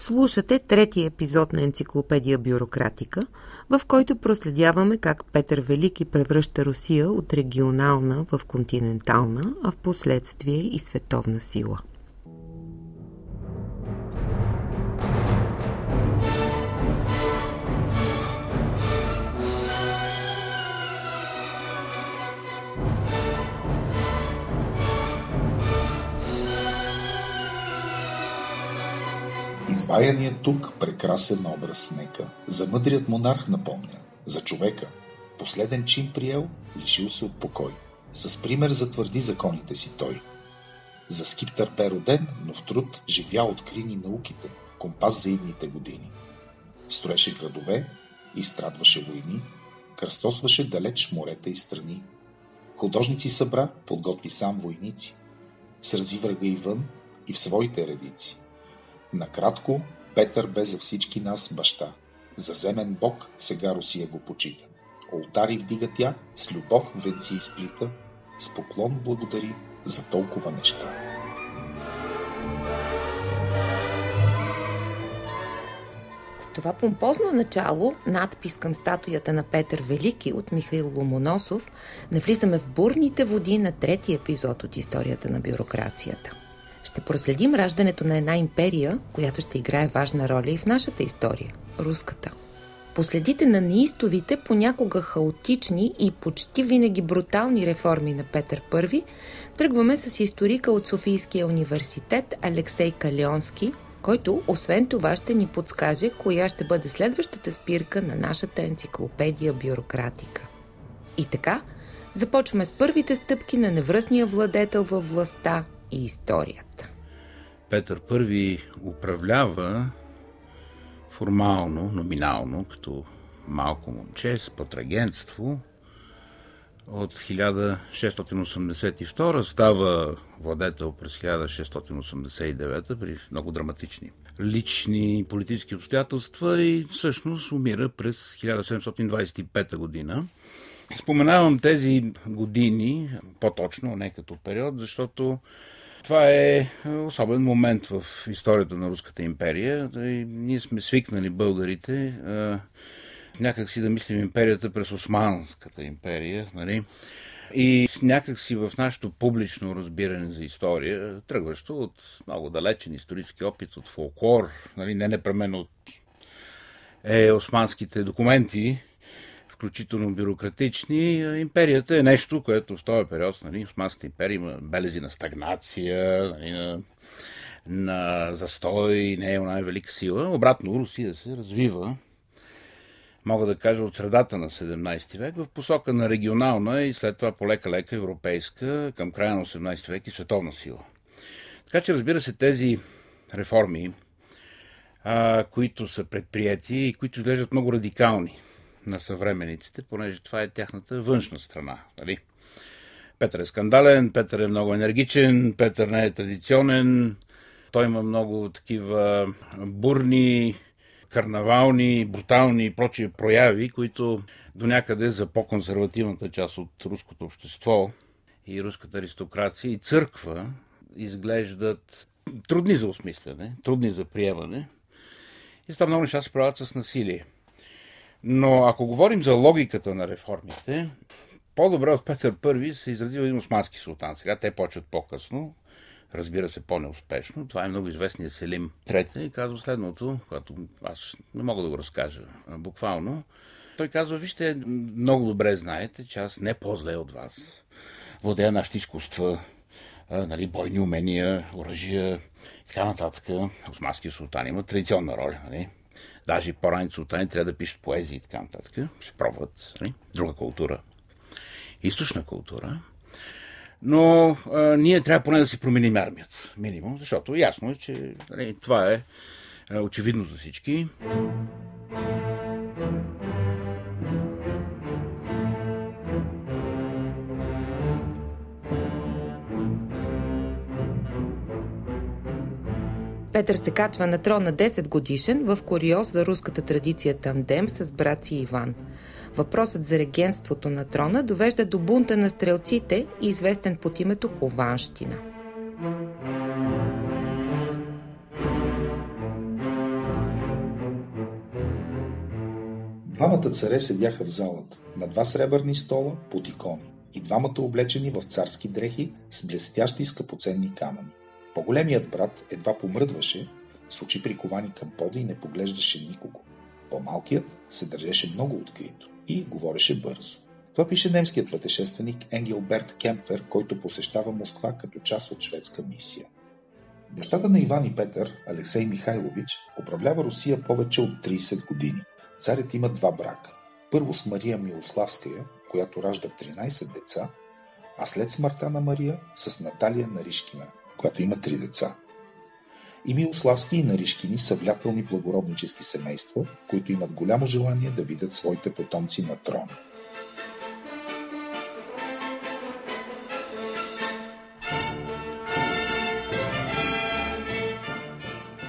Слушате третия епизод на енциклопедия Бюрократика, в който проследяваме как Петър Велики превръща Русия от регионална в континентална, а в последствие и световна сила. Изваяният тук прекрасен образ нека, за мъдрият монарх напомня, за човека. Последен чин приел, лишил се от покой. С пример затвърди законите си той. За скиптър бе роден, но в труд живя откри ни науките, компас за идните години. Строеше градове, изстрадваше войни, кръстосваше далеч морета и страни. Художници събра, подготви сам войници. Срази врага и вън и в своите редици – Накратко, Петър бе за всички нас баща. Заземен Бог сега Русия го почита. Олтари вдига тя, с любов венци изплита, с поклон благодари за толкова неща. Това помпозно начало, надпис към статуята на Петър Велики от Михаил Ломоносов, навлизаме в бурните води на третия епизод от историята на бюрокрацията – ще проследим раждането на една империя, която ще играе важна роля и в нашата история – руската. Последите на неистовите, понякога хаотични и почти винаги брутални реформи на Петър I, тръгваме с историка от Софийския университет Алексей Калионски, който освен това ще ни подскаже коя ще бъде следващата спирка на нашата енциклопедия бюрократика. И така, започваме с първите стъпки на невръстния владетел във властта и историята. Петър I управлява формално, номинално, като малко момче с патрагентство от 1682 става владетел през 1689 при много драматични лични политически обстоятелства и всъщност умира през 1725 година. Споменавам тези години, по-точно, не като период, защото това е особен момент в историята на Руската империя. Ние сме свикнали, българите, някак си да мислим империята през Османската империя. Нали? И някак си в нашето публично разбиране за история, тръгващо от много далечен исторически опит, от фолклор, нали, не непременно от е, османските документи, включително бюрократични. Империята е нещо, което в този период, нали, Османската империя има белези на стагнация, нали, на, на застой, не е най-велика сила. Обратно, Русия се развива, мога да кажа, от средата на 17 век в посока на регионална и след това полека-лека европейска, към края на 18 век и световна сила. Така че, разбира се, тези реформи, а, които са предприяти и които изглеждат много радикални – на съвременниците, понеже това е тяхната външна страна. Нали? Петър е скандален, Петър е много енергичен, Петър не е традиционен, той има много такива бурни, карнавални, брутални и прочие прояви, които до някъде за по-консервативната част от руското общество и руската аристокрация и църква изглеждат трудни за осмислене, трудни за приемане. И това много неща се правят с насилие. Но ако говорим за логиката на реформите, по-добре от Петър I се изразил един османски султан. Сега те почват по-късно, разбира се, по-неуспешно. Това е много известният Селим Трети и казва следното, което аз не мога да го разкажа буквално. Той казва, вижте, много добре знаете, че аз не по-зле от вас. Владея нашите изкуства, нали, бойни умения, оръжия и така нататък. Османския султан има традиционна роля. Нали? Даже по-ранните султани трябва да пишат поезии и така нататък. Се пробват. Нали? Друга култура. Източна култура. Но а, ние трябва поне да си променим армията. Минимум, защото ясно е, че нали, това е очевидно за всички. Петър се качва на трона 10 годишен в куриоз за руската традиция Тандем с брат си Иван. Въпросът за регенството на трона довежда до бунта на стрелците, известен под името Хованщина. Двамата царе седяха в залата, на два сребърни стола под икони и двамата облечени в царски дрехи с блестящи скъпоценни камъни. По-големият брат едва помръдваше, с очи приковани към пода и не поглеждаше никого. По-малкият се държеше много открито и говореше бързо. Това пише немският пътешественик Енгелберт Кемпфер, който посещава Москва като част от шведска мисия. Бащата на Иван и Петър, Алексей Михайлович, управлява Русия повече от 30 години. Царят има два брака. Първо с Мария Милославская, която ражда 13 деца, а след смъртта на Мария с Наталия Наришкина, която има три деца. И Милославски и Наришкини са влиятелни благороднически семейства, които имат голямо желание да видят своите потомци на трона.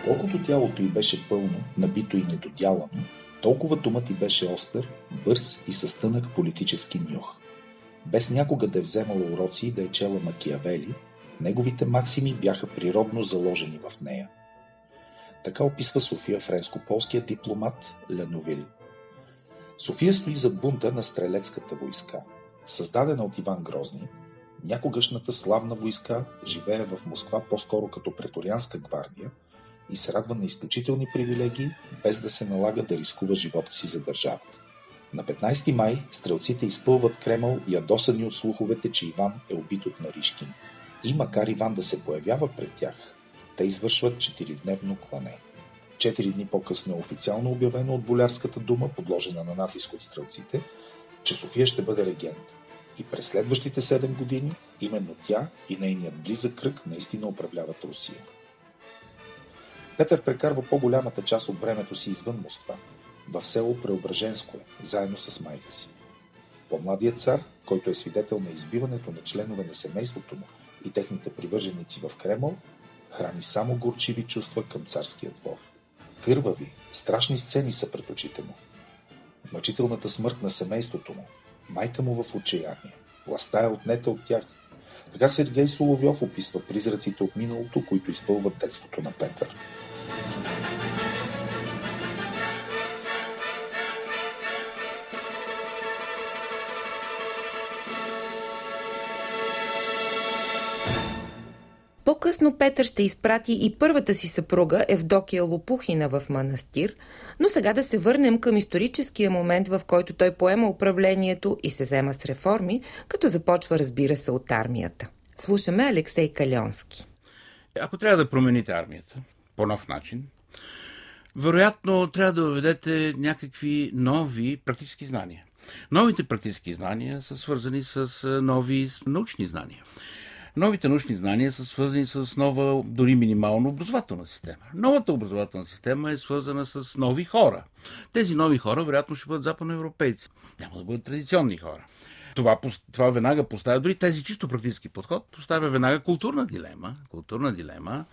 Колкото тялото й беше пълно, набито и недодялано, толкова думът й беше остър, бърз и със тънък политически нюх. Без някога да е вземала уроци и да е чела Макиавели, неговите максими бяха природно заложени в нея. Така описва София френско-полския дипломат Леновил. София стои за бунта на стрелецката войска. Създадена от Иван Грозни, някогашната славна войска живее в Москва по-скоро като преторианска гвардия – и се радва на изключителни привилегии, без да се налага да рискува живота си за държавата. На 15 май стрелците изпълват Кремъл ядосани от слуховете, че Иван е убит от Наришкин. И макар Иван да се появява пред тях, те извършват 4-дневно клане. Четири дни по-късно е официално обявено от Болярската дума, подложена на натиск от стрелците, че София ще бъде регент. И през следващите 7 години именно тя и нейният близък кръг наистина управляват Русия. Петър прекарва по-голямата част от времето си извън Москва, в село Преображенско е, заедно с майка си. По-младият цар, който е свидетел на избиването на членове на семейството му и техните привърженици в Кремъл, храни само горчиви чувства към царския двор. Кървави, страшни сцени са пред очите му. Мъчителната смърт на семейството му, майка му в отчаяние, властта е отнета от тях. Така Сергей Соловьов описва призраците от миналото, които изпълват детството на Петър. По-късно Петър ще изпрати и първата си съпруга Евдокия Лопухина в манастир, но сега да се върнем към историческия момент, в който той поема управлението и се взема с реформи, като започва, разбира се, от армията. Слушаме Алексей Калионски. Ако трябва да промените армията по нов начин, вероятно трябва да въведете някакви нови практически знания. Новите практически знания са свързани с нови научни знания. Новите научни знания са свързани с нова, дори минимално образователна система. Новата образователна система е свързана с нови хора. Тези нови хора, вероятно, ще бъдат западноевропейци. Няма да бъдат традиционни хора. Това, това веднага поставя, дори тези чисто практически подход, поставя веднага културна дилема. Културна дилема,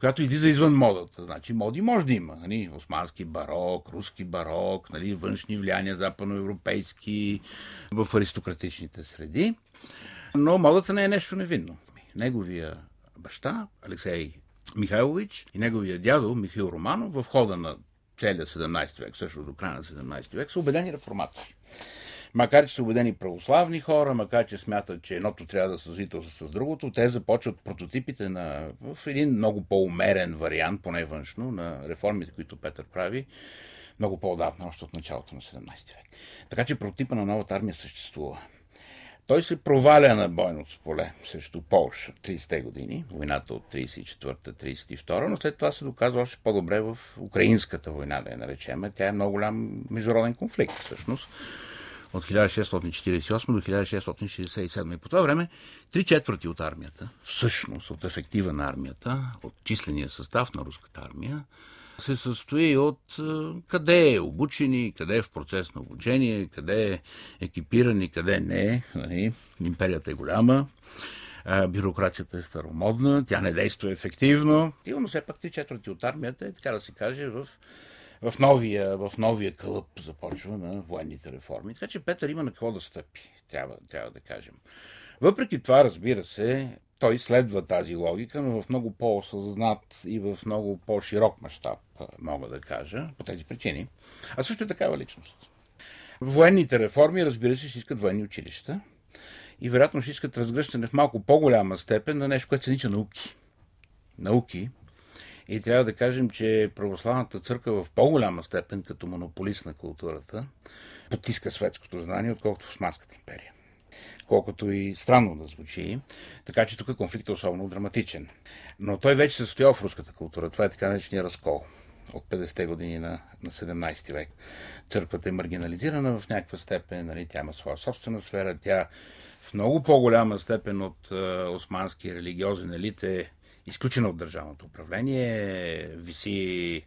която излиза извън модата. Значи моди може да има. Нали? Османски барок, руски барок, нали? външни влияния западноевропейски в аристократичните среди. Но модата не е нещо невинно. Неговия баща, Алексей Михайлович и неговия дядо Михаил Романов в хода на целия 17 век, също до края на 17 век, са убедени реформатори. Макар, че са убедени православни хора, макар, че смятат, че едното трябва да съжителства с другото, те започват прототипите на, в един много по-умерен вариант, поне външно, на реформите, които Петър прави, много по-отдавна, още от началото на 17 век. Така че прототипа на новата армия съществува. Той се проваля на бойното поле срещу Полша 30-те години, войната от 34-та-32, но след това се доказва още по-добре в украинската война, да я наречем. Тя е много голям международен конфликт, всъщност, от 1648 до 1667. И по това време три четвърти от армията, всъщност от ефектива на армията, от числения състав на руската армия, се състои от къде е обучени, къде е в процес на обучение, къде е екипирани, къде не е. Нали? Империята е голяма, бюрокрацията е старомодна, тя не действа ефективно. Но все пак три четвърти от армията е, така да се каже, в в новия, в новия кълъп започва на военните реформи. Така че Петър има на какво да стъпи, трябва, трябва да кажем. Въпреки това, разбира се, той следва тази логика, но в много по-осъзнат и в много по-широк мащаб, мога да кажа, по тези причини. А също е такава личност. Военните реформи, разбира се, ще искат военни училища и вероятно ще искат разгръщане в малко по-голяма степен на нещо, което се нарича науки. Науки. И трябва да кажем, че православната църква в по-голяма степен, като монополист на културата, потиска светското знание, отколкото в Османската империя. Колкото и странно да звучи. Така че тук конфликтът е особено драматичен. Но той вече се стоял в руската култура. Това е така наречения разкол от 50-те години на, на 17 век. Църквата е маргинализирана в някаква степен, нали, тя има своя собствена сфера, тя в много по-голяма степен от е, османски религиозен елит е изключена от държавното управление, виси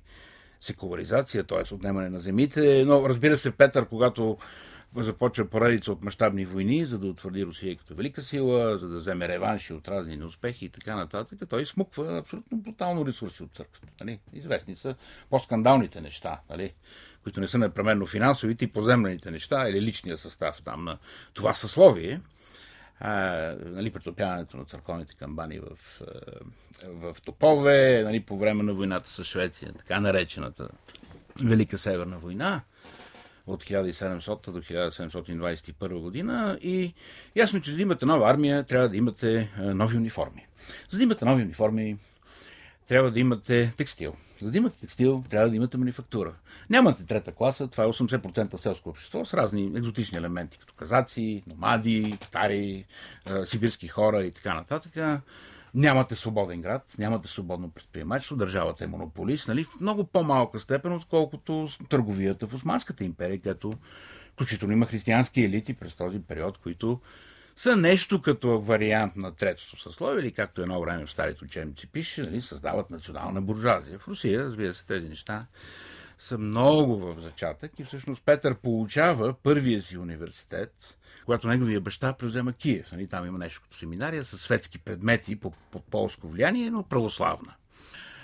секуларизация, т.е. отнемане на земите, но разбира се, Петър, когато започва поредица от мащабни войни, за да утвърди Русия като велика сила, за да вземе реванши от разни неуспехи и така нататък. Той смуква абсолютно брутално ресурси от църквата. Нали? Известни са по-скандалните неща, нали? които не са непременно финансовите и поземлените неща или личния състав там на това съсловие. А, нали, претопяването на църковните камбани в, в топове, нали, по време на войната с Швеция, така наречената Велика Северна война от 1700 до 1721 година и ясно, че за да имате нова армия, трябва да имате нови униформи. За да имате нови униформи, трябва да имате текстил. За да имате текстил, трябва да имате манифактура. Нямате трета класа, това е 80% селско общество с разни екзотични елементи, като казаци, номади, татари, сибирски хора и така нататък. Нямате свободен град, нямате свободно предприемачество, държавата е монополист, нали, в много по-малка степен, отколкото търговията в Османската империя, като включително има християнски елити през този период, които са нещо като вариант на третото съсловие, или както едно време в старите учебници пише, нали, създават национална буржуазия. В Русия, разбира се, тези неща са много в зачатък и всъщност Петър получава първия си университет, когато неговия баща превзема Киев. Нали, там има нещо като семинария с светски предмети под, под полско влияние, но православна.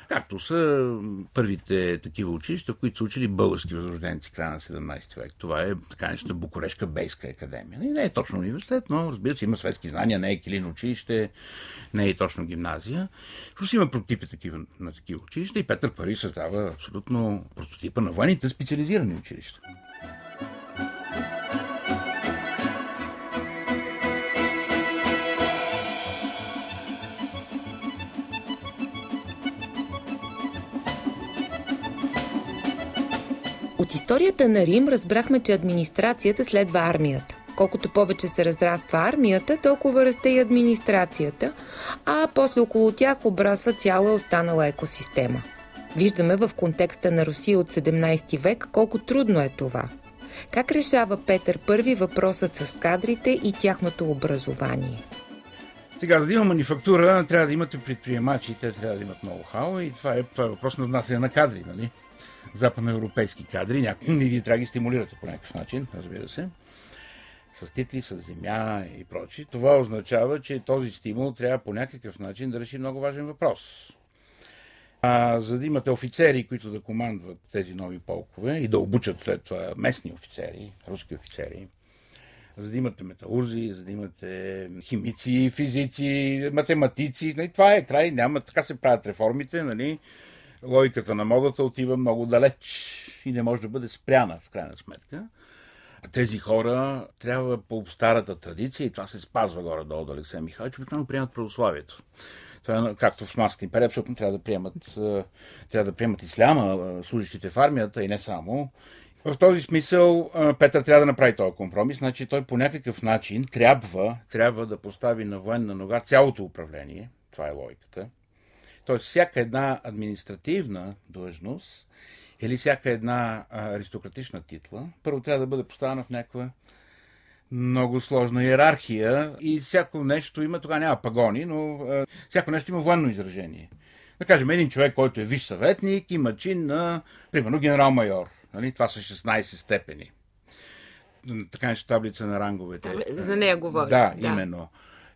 Както са първите такива училища, в които са учили български възрожденци края на 17 век. Това е така нещо Букурешка Бейска академия. Не, не е точно университет, но разбира се има светски знания, не е килин училище, не е точно гимназия. Просто има прототипи такива, на такива училища и Петър Пари създава абсолютно прототипа на военните специализирани училища. Историята на Рим разбрахме, че администрацията следва армията. Колкото повече се разраства армията, толкова расте и администрацията, а после около тях обрасва цяла останала екосистема. Виждаме в контекста на Русия от 17 век колко трудно е това. Как решава Петър I въпросът с кадрите и тяхното образование? Сега, за да има манифактура, трябва да имате предприемачи, те трябва да имат ноу-хау и това е, това е въпрос на внасяне на кадри, нали? Западноевропейски кадри, някои ги трябва да ги стимулирате по някакъв начин, разбира се, с титли, с земя и прочи. Това означава, че този стимул трябва по някакъв начин да реши много важен въпрос. А, за да имате офицери, които да командват тези нови полкове и да обучат след това местни офицери, руски офицери, за да имате металурзи, за да имате химици, физици, математици. Нали, това е край, няма, така се правят реформите, нали? Логиката на модата отива много далеч и не може да бъде спряна в крайна сметка. Тези хора трябва по старата традиция, и това се спазва горе-долу от Алексей Михайлович, обикновено приемат православието. Това е както в Османската империя, абсолютно трябва да приемат, трябва да приемат исляма, служащите в армията и не само. В този смисъл Петър трябва да направи този компромис, значи той по някакъв начин трябва, трябва да постави на военна нога цялото управление. Това е логиката. Тоест, всяка една административна длъжност или всяка една аристократична титла, първо трябва да бъде поставена в някаква много сложна иерархия и всяко нещо има, тогава няма пагони, но а, всяко нещо има военно изражение. Да кажем, един човек, който е виш съветник, има чин на, примерно, генерал-майор. Нали? Това са 16 степени. Така нещо таблица на ранговете. За нея говоря. Да, да, именно.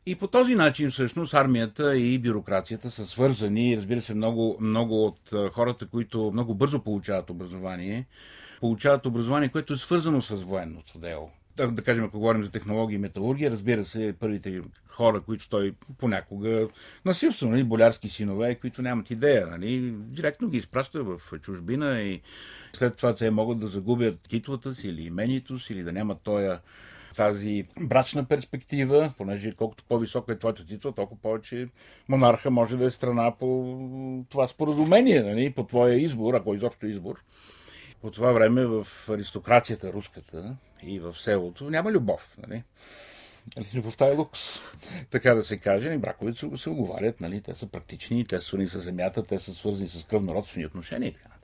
И по този начин всъщност армията и бюрокрацията са свързани. Разбира се, много, много от хората, които много бързо получават образование, получават образование, което е свързано с военното дело. да кажем, ако говорим за технологии и металургия, разбира се, първите хора, които той понякога насилства, нали, болярски синове, които нямат идея, нали, директно ги изпраща в чужбина и след това те могат да загубят титлата си или имението си, или да нямат тоя тази брачна перспектива, понеже колкото по-висока е твоята титла, толкова повече монарха може да е страна по това споразумение, нали, по твоя избор, ако изобщо избор. По това време в аристокрацията руската и в селото няма любов. Нали? нали любовта е лукс, така да се каже. Браковете се, се оговарят, нали? те са практични, те са свързани с земята, те са свързани с кръвнородствени отношения и така.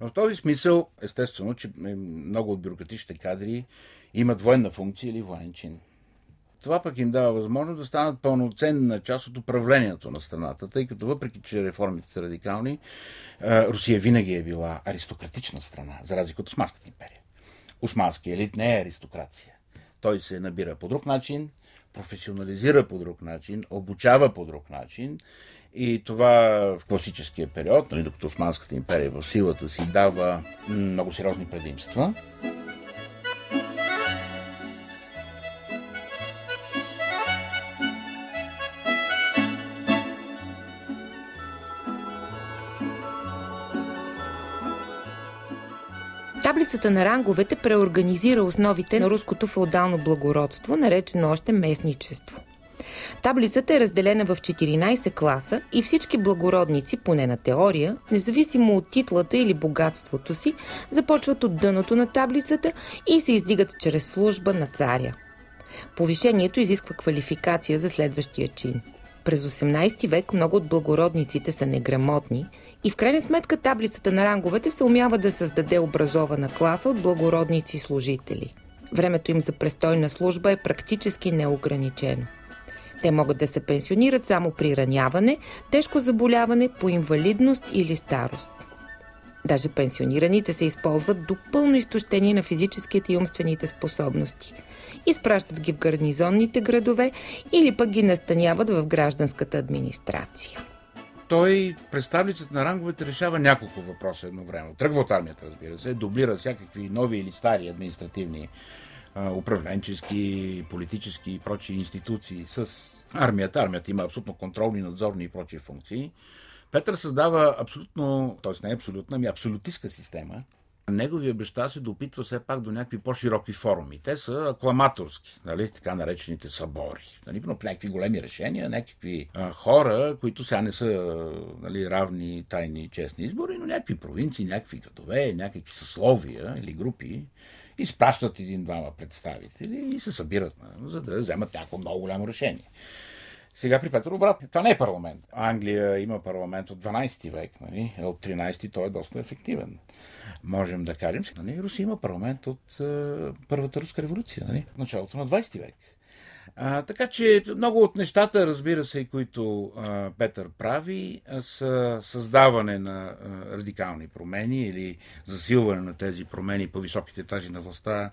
В този смисъл, естествено, че много от бюрократичните кадри имат военна функция или военен чин. Това пък им дава възможност да станат пълноценна част от управлението на страната, тъй като въпреки, че реформите са радикални, Русия винаги е била аристократична страна, за разлика от Османската империя. Османския елит не е аристокрация. Той се набира по друг начин, професионализира по друг начин, обучава по друг начин и това в класическия период, нали, докато Османската империя в силата си дава много сериозни предимства. Таблицата на ранговете преорганизира основите на руското феодално благородство, наречено още местничество. Таблицата е разделена в 14 класа и всички благородници, поне на теория, независимо от титлата или богатството си, започват от дъното на таблицата и се издигат чрез служба на царя. Повишението изисква квалификация за следващия чин. През 18 век много от благородниците са неграмотни и в крайна сметка таблицата на ранговете се умява да създаде образована класа от благородници служители. Времето им за престойна служба е практически неограничено. Те могат да се пенсионират само при раняване, тежко заболяване, по инвалидност или старост. Даже пенсионираните се използват до пълно изтощение на физическите и умствените способности. Изпращат ги в гарнизонните градове или пък ги настаняват в гражданската администрация той през таблицата на ранговете решава няколко въпроса едновременно. Тръгва от армията, разбира се, дублира всякакви нови или стари административни, управленчески, политически и прочи институции с армията. Армията има абсолютно контролни, надзорни и прочи функции. Петър създава абсолютно, т.е. не абсолютна, ами абсолютистка система, неговия баща се допитва все пак до някакви по-широки форуми. Те са акламаторски, нали, така наречените събори. Нали, но някакви големи решения, някакви а, хора, които сега не са нали, равни, тайни, честни избори, но някакви провинции, някакви градове, някакви съсловия или групи изпращат един-двама представители и се събират, за да вземат някакво много голямо решение. Сега при Петър обратно. Това не е парламент. Англия има парламент от 12 век, нали? от 13 той е доста ефективен. Можем да кажем, нали? Русия има парламент от е, Първата руска революция, нали? началото на 20 век. А, така че много от нещата, разбира се, които а, Петър прави, са създаване на а, радикални промени или засилване на тези промени по високите етажи на властта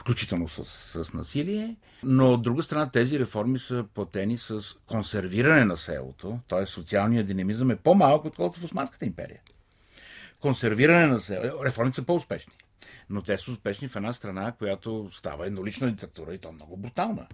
включително с, с насилие. Но от друга страна тези реформи са платени с консервиране на селото, т.е. социалният динамизъм е по-малък, отколкото в Османската империя. Консервиране на селото, реформите са по-успешни. Но те са успешни в една страна, която става еднолична диктатура и то много брутална.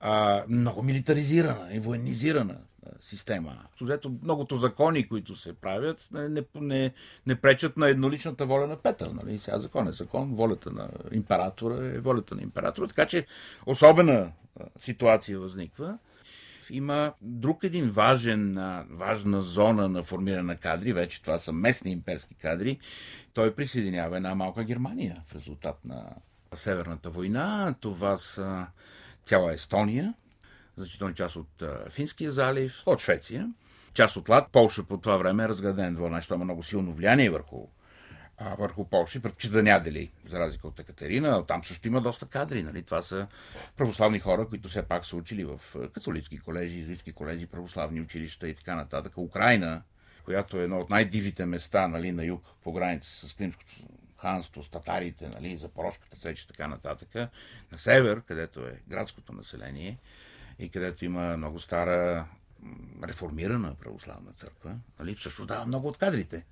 А, много милитаризирана и военизирана система. Зато многото закони, които се правят, не, не, не пречат на едноличната воля на Петър. Нали? Сега закон е закон, волята на императора е волята на императора. Така че особена ситуация възниква. Има друг един важен, важна зона на формиране на кадри, вече това са местни имперски кадри. Той присъединява една малка Германия в резултат на Северната война. Това са цяла Естония, значителна част от Финския залив, от Швеция, част от Лад. Полша по това време е разграден двор, значи има много силно влияние върху, а, върху Полша, предпочита да за разлика от Екатерина. Там също има доста кадри. Нали? Това са православни хора, които все пак са учили в католически колежи, езически колежи, православни училища и така нататък. Украина, която е едно от най-дивите места нали, на юг по граница с Кримското ханство, с татарите, нали, Запорожката сеч и така нататък. На север, където е градското население, и където има много стара реформирана православна църква, нали, всъщност дава много от кадрите.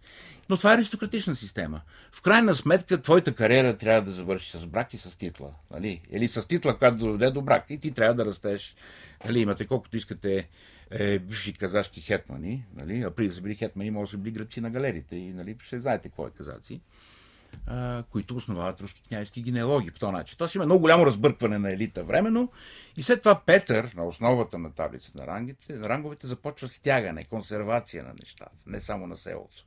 Но това е аристократична система. В крайна сметка, твоята кариера трябва да завърши с брак и с титла. Нали? Или с титла, която доведе до брак. И ти трябва да растеш. Нали, имате колкото искате е, бивши казашки хетмани. Нали? А да са били хетмани, може да са били гръбци на галерите. И нали, ще знаете какво е казаци които основават руски княжески генеалоги по този начин. Тоест има много голямо разбъркване на елита временно и след това Петър, на основата на таблица на рангите, ранговете започва стягане, консервация на нещата, не само на селото.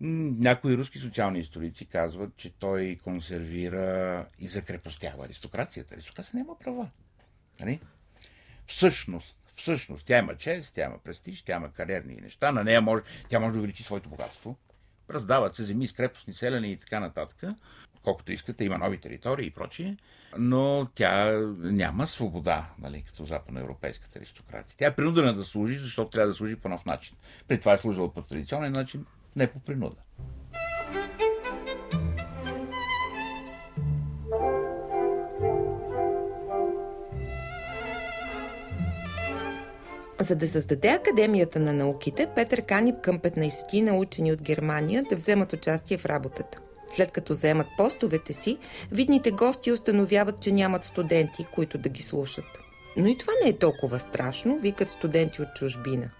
Някои руски социални историци казват, че той консервира и закрепостява аристокрацията. Аристокрацията няма права. Нали? Всъщност, всъщност, тя има чест, тя има престиж, тя има кариерни неща, на нея може, тя може да увеличи своето богатство, Раздават се земи с крепостни селени и така нататък, колкото искате, има нови територии и прочие, но тя няма свобода, нали, като западноевропейската аристокрация. Тя е принудена да служи, защото трябва да служи по нов начин. При това е служила по традиционен начин, не по принуда. За да създаде Академията на науките, Петър кани към 15 на учени от Германия да вземат участие в работата. След като вземат постовете си, видните гости установяват, че нямат студенти, които да ги слушат. Но и това не е толкова страшно, викат студенти от чужбина.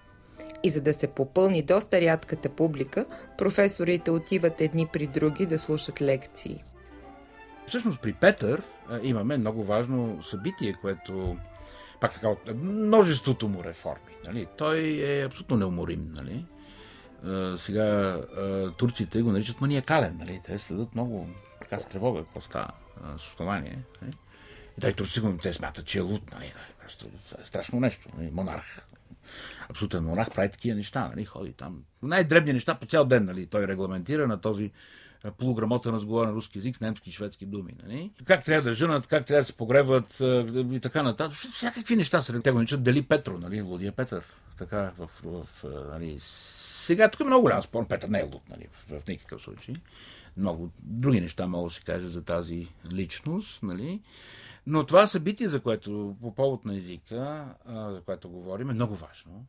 И за да се попълни доста рядката публика, професорите отиват едни при други да слушат лекции. Всъщност при Петър имаме много важно събитие, което пак така, от множеството му реформи. Нали? Той е абсолютно неуморим. Нали? А, сега а, турците го наричат маниакален. Нали? Те следят много така с тревога какво става с основание. Нали? И дай турците те смятат, че е лут. Нали? Просто е страшно нещо. Нали? Монарх. Абсолютен монарх прави такива неща. Нали? Ходи там. Най-дребни неща по цял ден. Нали? Той регламентира на този полуграмотен разговор на руски язик с немски и шведски думи. Нали? Как трябва да женат, как трябва да се погребват и така нататък. Всякакви неща са. Те го наричат Дали Петро, нали? Лудия Петър. Така, в, в, в нали? Сега тук е много голям спор. Петър не е луд, нали? В, в никакъв случай. Много други неща мога да се каже за тази личност, нали? Но това събитие, за което по повод на езика, за което говорим, е много важно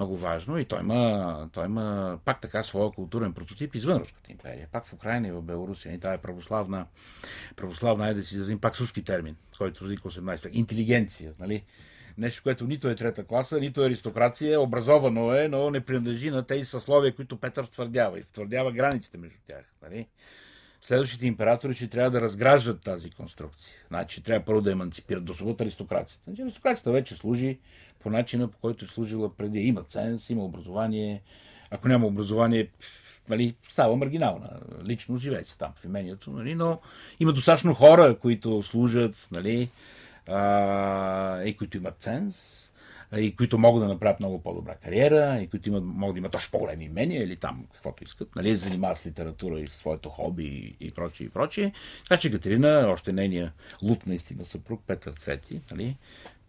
много важно и той има, той има пак така своя културен прототип извън Руската империя. Пак в Украина и в Белорусия. И това е православна, православна, айде да си изразим пак руски термин, който родих 18 та Интелигенция, нали? Нещо, което нито е трета класа, нито е аристокрация, образовано е, но не принадлежи на тези съсловия, които Петър твърдява и втвърдява границите между тях. Нали? Следващите императори ще трябва да разграждат тази конструкция. Значи трябва първо да еманципират до свобода аристокрацията. Значи, аристокрацията вече служи по начина, по който е служила преди. Има ценз, има образование. Ако няма образование, нали, става маргинална. Лично живее се там в имението, нали, но има достатъчно хора, които служат, нали, а, и които имат ценз, и които могат да направят много по-добра кариера, и които имат, могат да имат още по-големи имения или там каквото искат, нали, занимават с литература и своето хоби и, и прочие, и прочие. Така че Катерина, още нейния лут наистина съпруг Петър III, нали,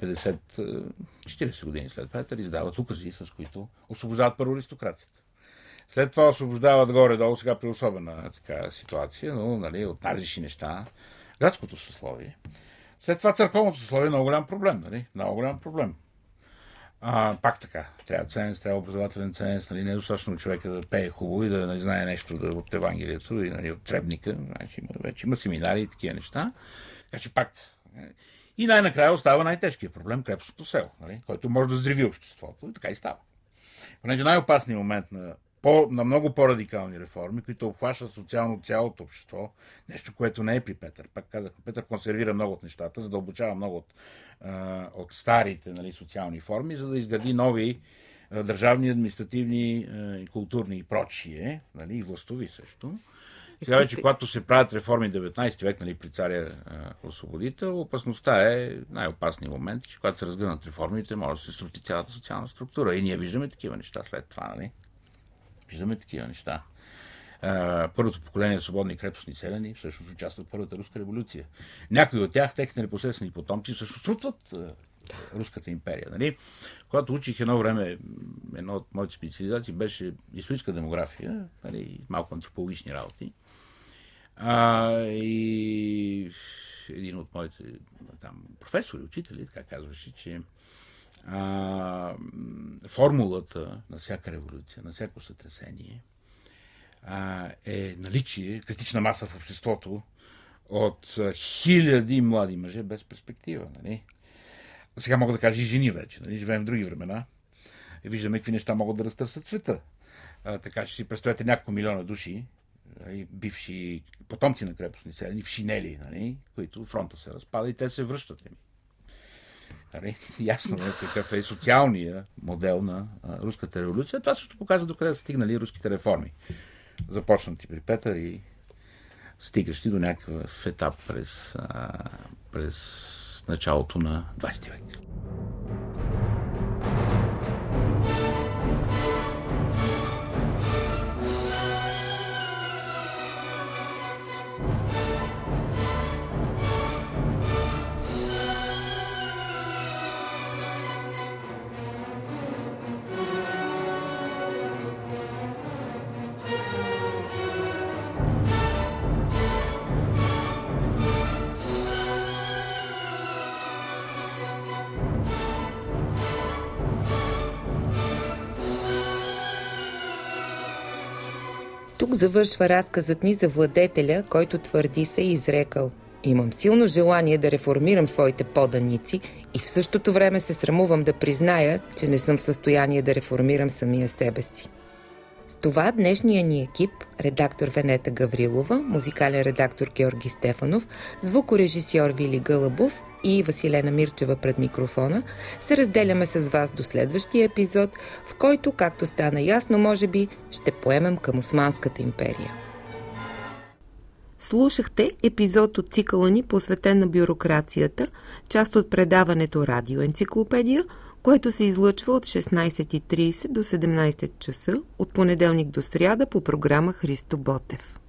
50-40 години след Петър, издават укази, с които освобождават първо аристократията. След това освобождават горе-долу, сега при особена така, ситуация, но нали, от най-различни неща, градското съсловие. След това църковното съсловие е много голям проблем. Нали? Много голям проблем. А, пак така. Трябва ценз, трябва образователен ценз. Нали, не е достатъчно човека да пее хубаво и да не знае нещо да, от Евангелието и нали, от Требника. Значи, има, вече има семинари и такива неща. Така че пак. Е, и най-накрая остава най-тежкият проблем крепостното село, нали, който може да здрави обществото. И така и става. Понеже най-опасният момент на по, на много по-радикални реформи, които обхващат социално цялото общество. Нещо, което не е при Петър. Пак казах, Петър консервира много от нещата, за да обучава много от, от старите нали, социални форми, за да изгради нови държавни, административни, културни и прочие, нали, и властови също. Сега вече, когато се правят реформи 19 век, нали, при царя освободител, опасността е най-опасният момент, че когато се разгърнат реформите, може да се срути цялата социална структура. И ние виждаме такива неща след това. Нали? Виждаме такива неща. Първото поколение свободни крепостни селени всъщност участват в Първата руска революция. Някои от тях, техните непосредствени потомци, също срутват Руската империя. Нали? Когато учих едно време, едно от моите специализации беше историческа демография, нали? малко антропологични работи. А, и един от моите там, професори, учители, така казваше, че а, формулата на всяка революция, на всяко сътресение а, е наличие, критична маса в обществото от хиляди млади мъже без перспектива. Нали? Сега мога да кажа и жени вече. Нали? Живеем в други времена. И виждаме какви неща могат да разтърсят света. А, така че си представете няколко милиона души, нали? бивши потомци на крепостни селени, в шинели, нали? които фронта се разпада и те се връщат. Нали? Нали? Ясно е какъв е социалния модел на руската революция. Това също показва докъде са стигнали руските реформи. Започнати при Петър и стигащи до някакъв етап през, а, през началото на 20 век. Тук завършва разказът ни за владетеля, който твърди се и изрекал. Имам силно желание да реформирам своите поданици и в същото време се срамувам да призная, че не съм в състояние да реформирам самия себе си. Това днешния ни екип, редактор Венета Гаврилова, музикален редактор Георги Стефанов, звукорежисьор Вили Гълъбов и Василена Мирчева пред микрофона, се разделяме с вас до следващия епизод, в който, както стана ясно, може би, ще поемем към Османската империя. Слушахте епизод от цикъла ни, посветен на бюрокрацията, част от предаването Радиоенциклопедия – което се излъчва от 16.30 до 17 часа от понеделник до сряда по програма Христо Ботев.